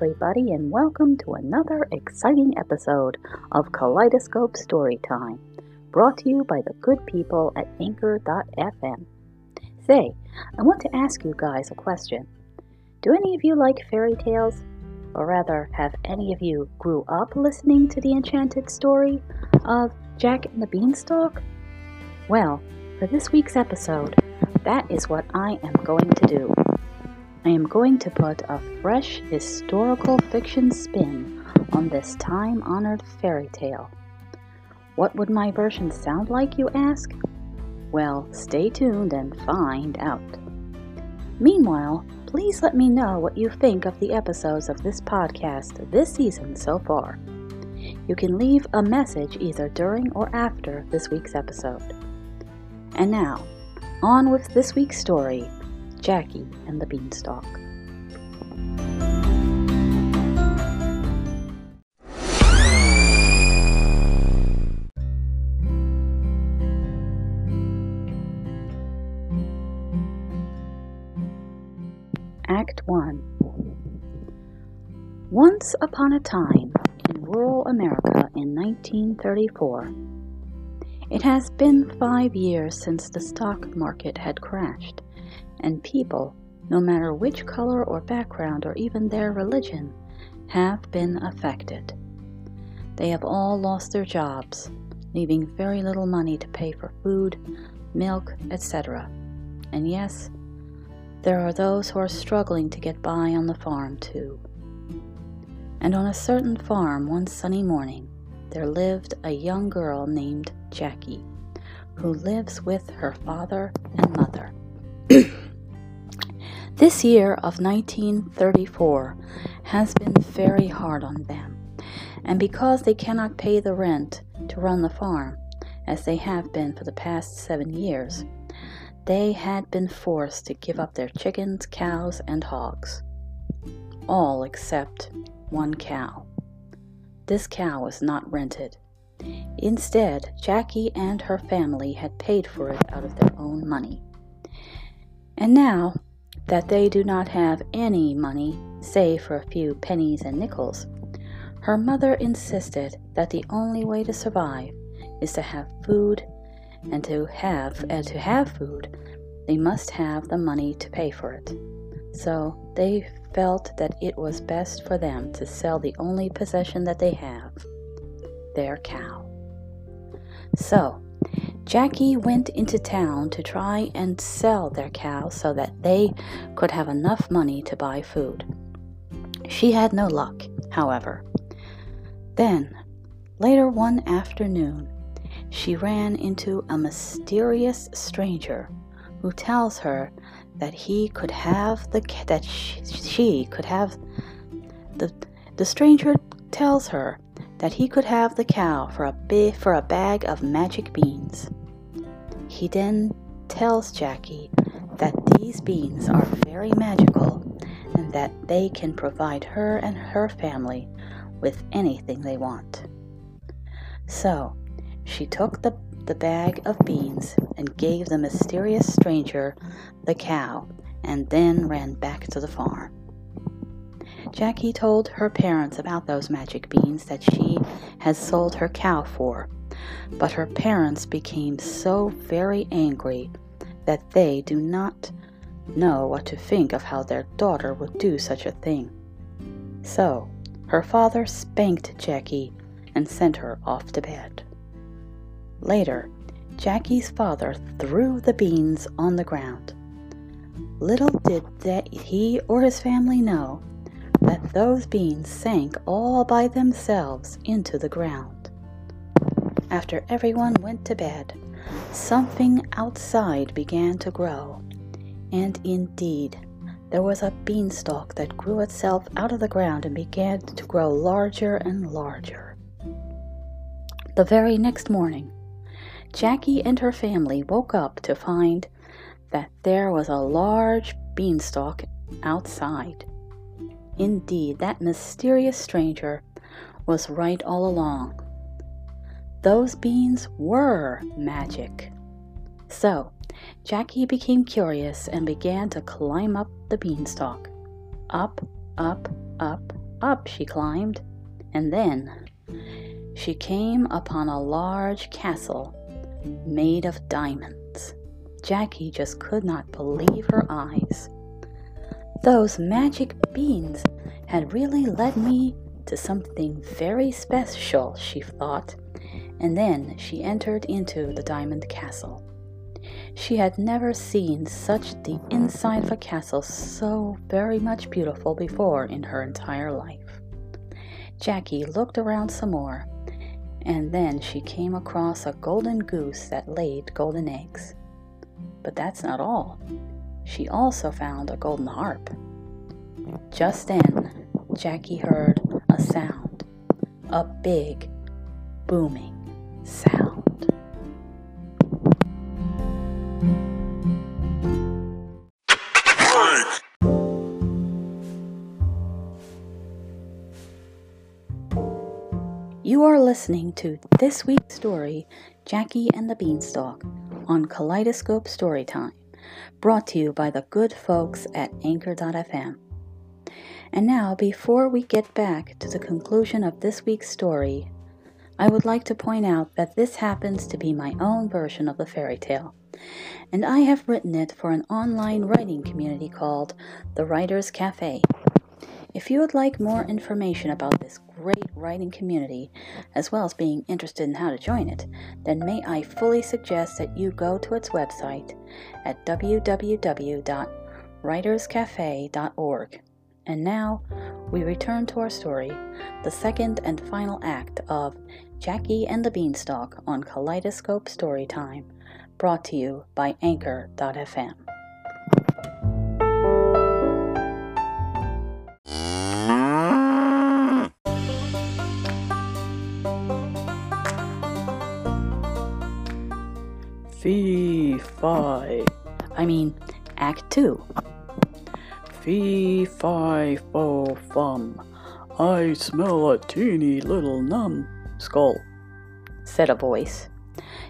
Everybody, and welcome to another exciting episode of Kaleidoscope Storytime, brought to you by the good people at Anchor.fm. Say, I want to ask you guys a question. Do any of you like fairy tales? Or rather, have any of you grew up listening to the enchanted story of Jack and the Beanstalk? Well, for this week's episode, that is what I am going to do. I am going to put a fresh historical fiction spin on this time honored fairy tale. What would my version sound like, you ask? Well, stay tuned and find out. Meanwhile, please let me know what you think of the episodes of this podcast this season so far. You can leave a message either during or after this week's episode. And now, on with this week's story Jackie and the Beanstalk. Act 1 Once upon a time, in rural America in 1934, it has been five years since the stock market had crashed and people, no matter which color or background or even their religion, have been affected. They have all lost their jobs, leaving very little money to pay for food, milk, etc. And yes, there are those who are struggling to get by on the farm too. And on a certain farm one sunny morning, there lived a young girl named Jackie, who lives with her father and mother. This year of 1934 has been very hard on them, and because they cannot pay the rent to run the farm, as they have been for the past seven years, they had been forced to give up their chickens, cows, and hogs. All except one cow. This cow was not rented. Instead, Jackie and her family had paid for it out of their own money. And now, that they do not have any money save for a few pennies and nickels, her mother insisted that the only way to survive is to have food, and to have and to have food, they must have the money to pay for it. So they felt that it was best for them to sell the only possession that they have, their cow. So Jackie went into town to try and sell their cow so that they could have enough money to buy food. She had no luck, however. Then, later one afternoon, she ran into a mysterious stranger who tells her that he could have the that she, could have the the stranger tells her that he could have the cow for a for a bag of magic beans. He then tells Jackie that these beans are very magical and that they can provide her and her family with anything they want. So, she took the, the bag of beans and gave the mysterious stranger the cow and then ran back to the farm. Jackie told her parents about those magic beans that she has sold her cow for but her parents became so very angry that they do not know what to think of how their daughter would do such a thing. So, her father spanked Jackie and sent her off to bed. Later, Jackie's father threw the beans on the ground. Little did that he or his family know that those beans sank all by themselves into the ground after everyone went to bed, something outside began to grow. And indeed, there was a beanstalk that grew itself out of the ground and began to grow larger and larger. The very next morning, Jackie and her family woke up to find that there was a large beanstalk outside. Indeed, that mysterious stranger was right all along those beans were magic. So, Jackie became curious and began to climb up the beanstalk. Up Up, up, up she climbed, and then she came upon a large castle made of diamonds. Jackie just could not believe her eyes. Those magic beans had really led me to something very special, she thought, and then she entered into the diamond castle. She had never seen such the inside of a castle so very much beautiful before in her entire life. Jackie looked around some more, and then she came across a golden goose that laid golden eggs. But that's not all. She also found a golden harp. Just then, Jackie heard a sound, a big, booming listening to this week's story, Jackie and the Beanstalk, on Kaleidoscope Storytime, brought to you by the good folks at Anchor.fm. And now, before we get back to the conclusion of this week's story, I would like to point out that this happens to be my own version of the fairy tale, and I have written it for an online writing community called The Writers Cafe. If you would like more information about this great writing community, as well as being interested in how to join it, then may I fully suggest that you go to its website at www.writerscafe.org. And now we return to our story, the second and final act of Jackie and the Beanstalk on Kaleidoscope Storytime, brought to you by Anchor.fm. Fee, fi. I mean, Act 2. Fee, fi, fo, fum. I smell a teeny little numbskull, said a voice.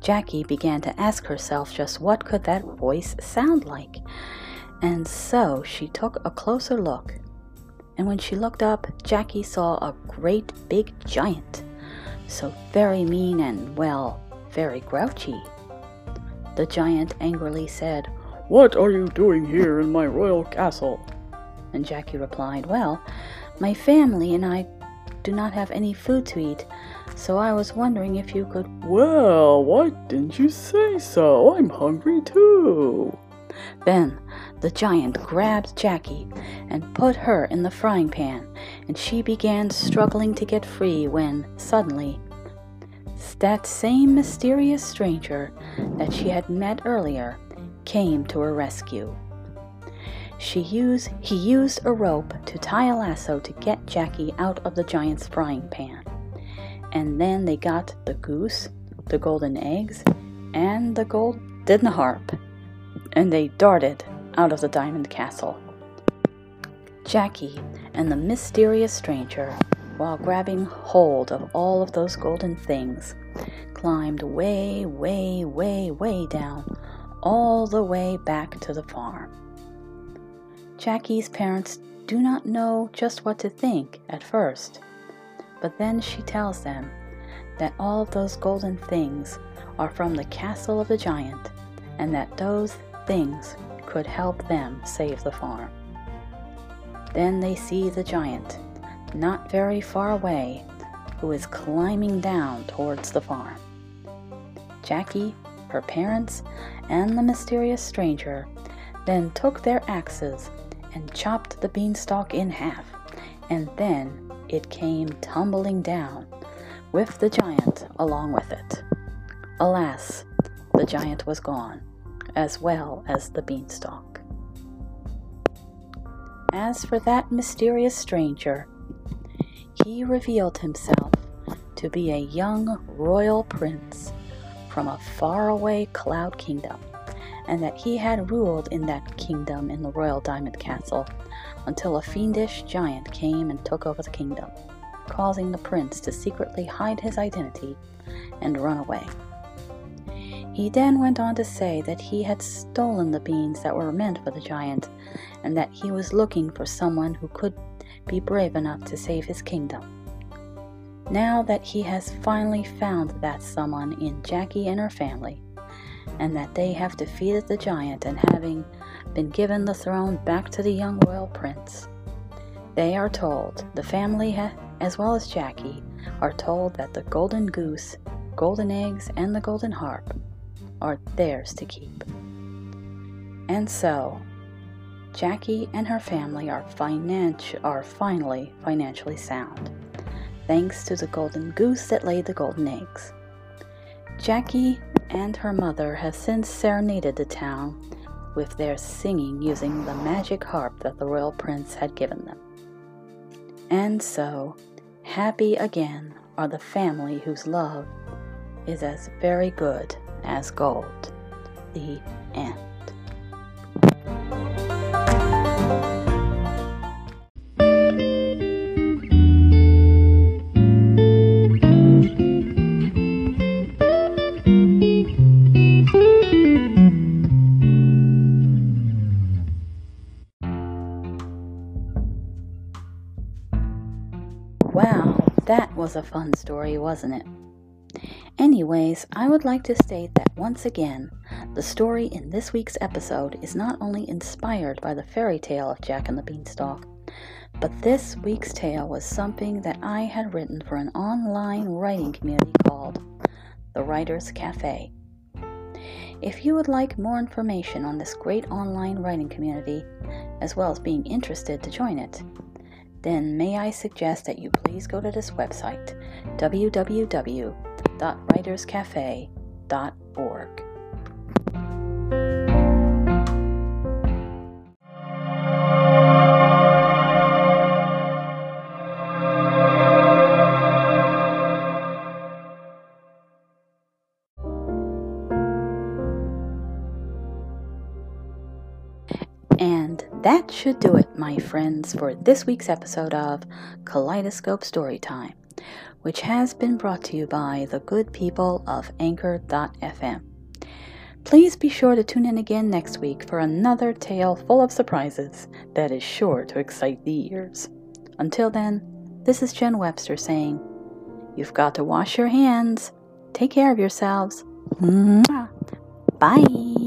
Jackie began to ask herself just what could that voice sound like. And so she took a closer look. And when she looked up, Jackie saw a great big giant. So very mean and, well, very grouchy. The giant angrily said, What are you doing here in my royal castle? And Jackie replied, Well, my family and I do not have any food to eat, so I was wondering if you could. Well, why didn't you say so? I'm hungry too. Then the giant grabbed Jackie and put her in the frying pan, and she began struggling to get free when, suddenly, that same mysterious stranger that she had met earlier came to her rescue. She used, he used a rope to tie a lasso to get Jackie out of the giant's frying pan. And then they got the goose, the golden eggs, and the golden harp, and they darted out of the diamond castle. Jackie and the mysterious stranger, while grabbing hold of all of those golden things, climbed way, way, way, way down, all the way back to the farm. Jackie's parents do not know just what to think at first, but then she tells them that all of those golden things are from the castle of the giant and that those things could help them save the farm. Then they see the giant, not very far away, who is climbing down towards the farm. Jackie, her parents, and the mysterious stranger then took their axes and chopped the beanstalk in half, and then it came tumbling down, with the giant along with it. Alas, the giant was gone, as well as the beanstalk. As for that mysterious stranger, he revealed himself to be a young royal prince from a faraway cloud kingdom and that he had ruled in that kingdom in the royal diamond castle until a fiendish giant came and took over the kingdom, causing the prince to secretly hide his identity and run away. He then went on to say that he had stolen the beans that were meant for the giant, and that he was looking for someone who could be brave enough to save his kingdom. Now that he has finally found that someone in Jackie and her family, and that they have defeated the giant and having been given the throne back to the young royal prince, they are told, the family as well as Jackie, are told that the golden goose, golden eggs, and the golden harp are theirs to keep. And so, Jackie and her family are, financi- are finally financially sound, thanks to the golden goose that laid the golden eggs. Jackie and her mother have since serenaded the town with their singing using the magic harp that the royal prince had given them. And so, happy again are the family whose love is as very good as gold. The end. Was a fun story, wasn't it? Anyways, I would like to state that once again, the story in this week's episode is not only inspired by the fairy tale of Jack and the Beanstalk, but this week's tale was something that I had written for an online writing community called The Writers Cafe. If you would like more information on this great online writing community, as well as being interested to join it, then may I suggest that you please go to this website, www.writerscafe.org. should do it, my friends, for this week's episode of Kaleidoscope Storytime, which has been brought to you by the good people of Anchor.fm. Please be sure to tune in again next week for another tale full of surprises that is sure to excite the ears. Until then, this is Jen Webster saying, You've got to wash your hands. Take care of yourselves. Bye.